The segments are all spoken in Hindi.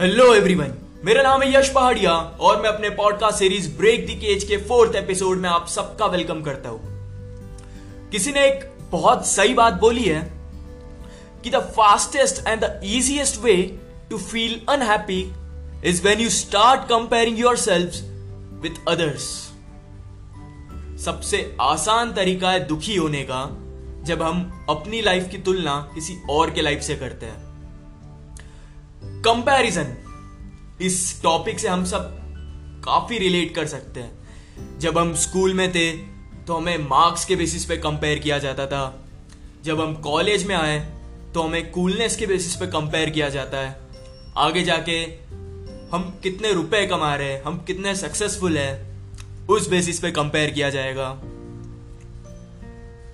हेलो एवरीवन मेरा नाम है यश पहाड़िया और मैं अपने podcast series break the cage के फोर्थ एपिसोड में आप सबका वेलकम करता हूँ। किसी ने एक बहुत सही बात बोली है कि the fastest and the easiest way to feel unhappy is when you start comparing yourself with others सबसे आसान तरीका है दुखी होने का जब हम अपनी लाइफ की तुलना किसी और के लाइफ से करते हैं। कंपैरिजन इस टॉपिक से हम सब काफ़ी रिलेट कर सकते हैं। जब हम स्कूल में थे तो हमें मार्क्स के बेसिस पे कंपेयर किया जाता था। जब हम कॉलेज में आए तो हमें कूलनेस के बेसिस पे कंपेयर किया जाता है। आगे जाके, हम कितने रुपए कमा रहे हैं, हम कितने सक्सेसफुल हैं, उस बेसिस पे कंपेयर किया जाएगा।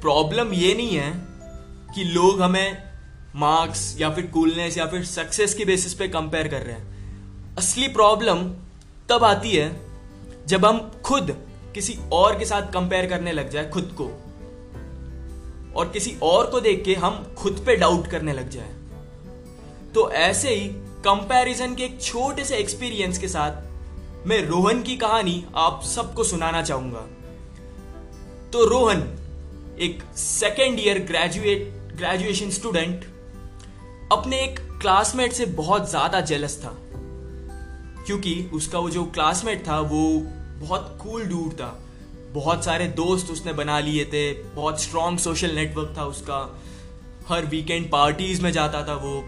प्रॉब्लम ये नहीं है कि लोग हमें मार्क्स या फिर कूलनेस या फिर सक्सेस के बेसिस पे कंपेयर कर रहे हैं। असली प्रॉब्लम तब आती है जब हम खुद किसी और के साथ कंपेयर करने लग जाए, खुद को। और किसी और को देख के हम खुद पे डाउट करने लग जाए। तो ऐसे ही कंपैरिजन के एक छोटे से एक्सपीरियंस के साथ मैं रोहन की कहानी आप सबको सुनाना चाहूँगा। तो रोहन एक second year graduate graduation student अपने एक क्लासमेट से बहुत ज़्यादा जेलस था। क्योंकि उसका वो जो क्लासमेट था, वो बहुत कूल डूड था। बहुत सारे दोस्त उसने बना लिए थे। बहुत स्ट्रॉन्ग सोशल नेटवर्क था उसका। हर वीकेंड पार्टीज़ में जाता था वो।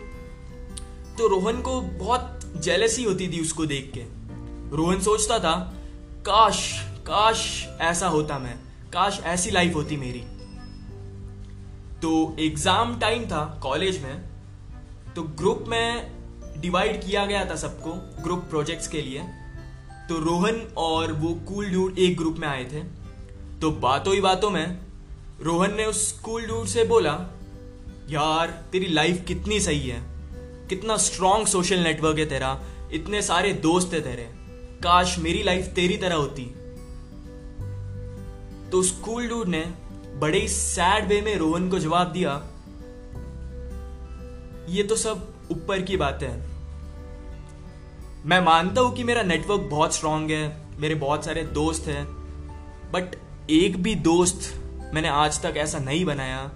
तो रोहन को बहुत जेलसी होती थी उसको देख के। रोहन सोचता था, काश काश ऐसा होता मैं। काश ऐसी लाइफ होती मेरी। तो एग्ज़ाम टाइम था कॉलेज में। तो ग्रुप में डिवाइड किया गया था सबको ग्रुप प्रोजेक्ट्स के लिए। तो रोहन और वो कूल डूड एक ग्रुप में आए थे। तो बातों ही बातों में रोहन ने उस कूल डूड से बोला, यार, तेरी लाइफ कितनी सही है। कितना स्ट्रांग सोशल नेटवर्क है तेरा। इतने सारे दोस्त है तेरे। काश मेरी लाइफ तेरी तरह होती। तो उस कूल डूड ने बड़े सैड वे में रोहन को जवाब दिया ये तो सब ऊपर की बात है। मैं मानता हूँ कि मेरा नेटवर्क बहुत स्ट्रांग है, मेरे बहुत सारे दोस्त हैं बट एक भी दोस्त मैंने आज तक ऐसा नहीं बनाया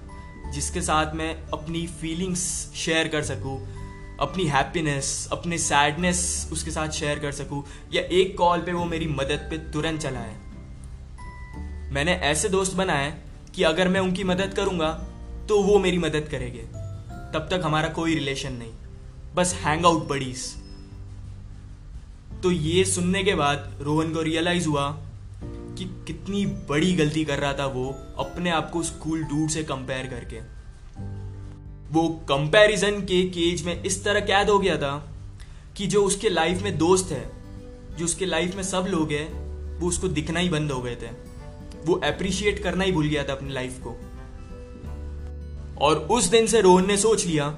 जिसके साथ मैं अपनी फीलिंग्स शेयर कर सकूँ, अपनी हैप्पीनेस अपनी सैडनेस उसके साथ शेयर कर सकूँ, या एक कॉल पे वो मेरी मदद पे तुरंत चला है मैंने ऐसे दोस्त बनाए कि अगर मैं उनकी मदद करूँगा तो वो मेरी मदद करेंगे। तब तक हमारा कोई रिलेशन नहीं। बस हैंग आउट बडीज तो ये सुनने के बाद रोहन को रियलाइज़ हुआ कि कितनी बड़ी गलती कर रहा था वो अपने आप को स्कूल डूड से कंपेयर करके। वो कंपैरिजन के केज में इस तरह कैद हो गया था कि जो उसके लाइफ में दोस्त है, जो उसके लाइफ में सब लोग हैं, वो उसको दिखना ही बंद हो गए थे। वो अप्रिशिएट करना ही भूल गया था अपनी लाइफ को। और उस दिन से रोहन ने सोच लिया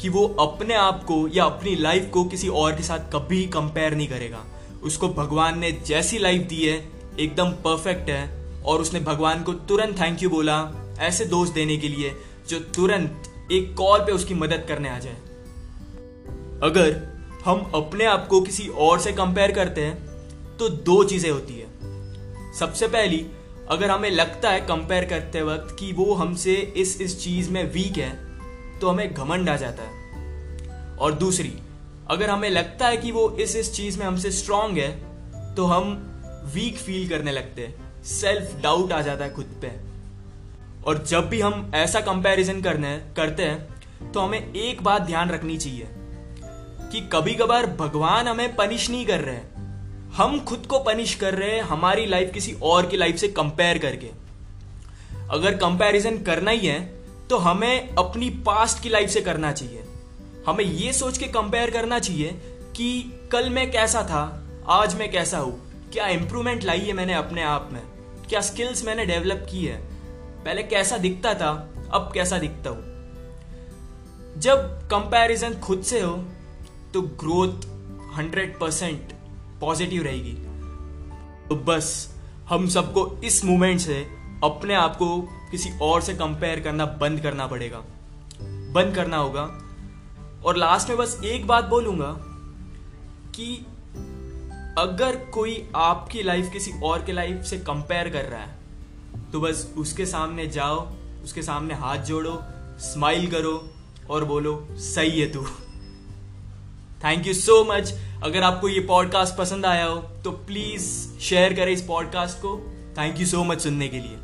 कि वो अपने आप को या अपनी लाइफ को किसी और के साथ कभी कंपेयर नहीं करेगा। उसको भगवान ने जैसी लाइफ दी है, एकदम परफेक्ट है, और उसने भगवान को तुरंत थैंक यू बोला ऐसे दोस्त देने के लिए जो तुरंत एक कॉल पे उसकी मदद करने आ जाए। अगर हम अपने आप को किसी और से कंपेयर करते हैं तो दो चीज़ें होती है। सबसे पहली अगर हमें लगता है कंपेयर करते वक्त कि वो हमसे इस इस चीज़ में वीक है तो हमें घमंड आ जाता है। और दूसरी, अगर हमें लगता है कि वो इस इस चीज़ में हमसे स्ट्रांग है तो हम वीक फील करने लगते हैं। सेल्फ डाउट आ जाता है खुद पे। और जब भी हम ऐसा कंपैरिजन करने, करते हैं तो हमें एक बात ध्यान रखनी चाहिए कि कभी कभार भगवान हमें पनिश नहीं कर रहे हैं। हम खुद को पनिश कर रहे हैं हमारी लाइफ किसी और की लाइफ से कंपेयर करके। अगर कंपैरिजन करना ही है तो हमें अपनी पास्ट की लाइफ से करना चाहिए। हमें यह सोच के कंपेयर करना चाहिए कि कल मैं कैसा था, आज मैं कैसा हूँ। क्या इंप्रूवमेंट लाई है मैंने अपने आप में? क्या स्किल्स मैंने डेवलप की है? पहले कैसा दिखता था, अब कैसा दिखता हूँ। जब कंपैरिजन खुद से हो तो ग्रोथ हंड्रेड परसेंट पॉजिटिव रहेगी। तो बस, हम सबको इस मूवमेंट से अपने आप को किसी और से कंपेयर करना बंद करना पड़ेगा। बंद करना होगा। और लास्ट में बस एक बात बोलूँगा कि अगर कोई आपकी लाइफ किसी और के लाइफ से कंपेयर कर रहा है तो बस उसके सामने जाओ, उसके सामने हाथ जोड़ो स्माइल करो और बोलो, सही है तू। थैंक यू सो मच अगर आपको ये पॉडकास्ट पसंद आया हो तो प्लीज़ शेयर करें इस पॉडकास्ट को. थैंक यू सो मच सुनने के लिए.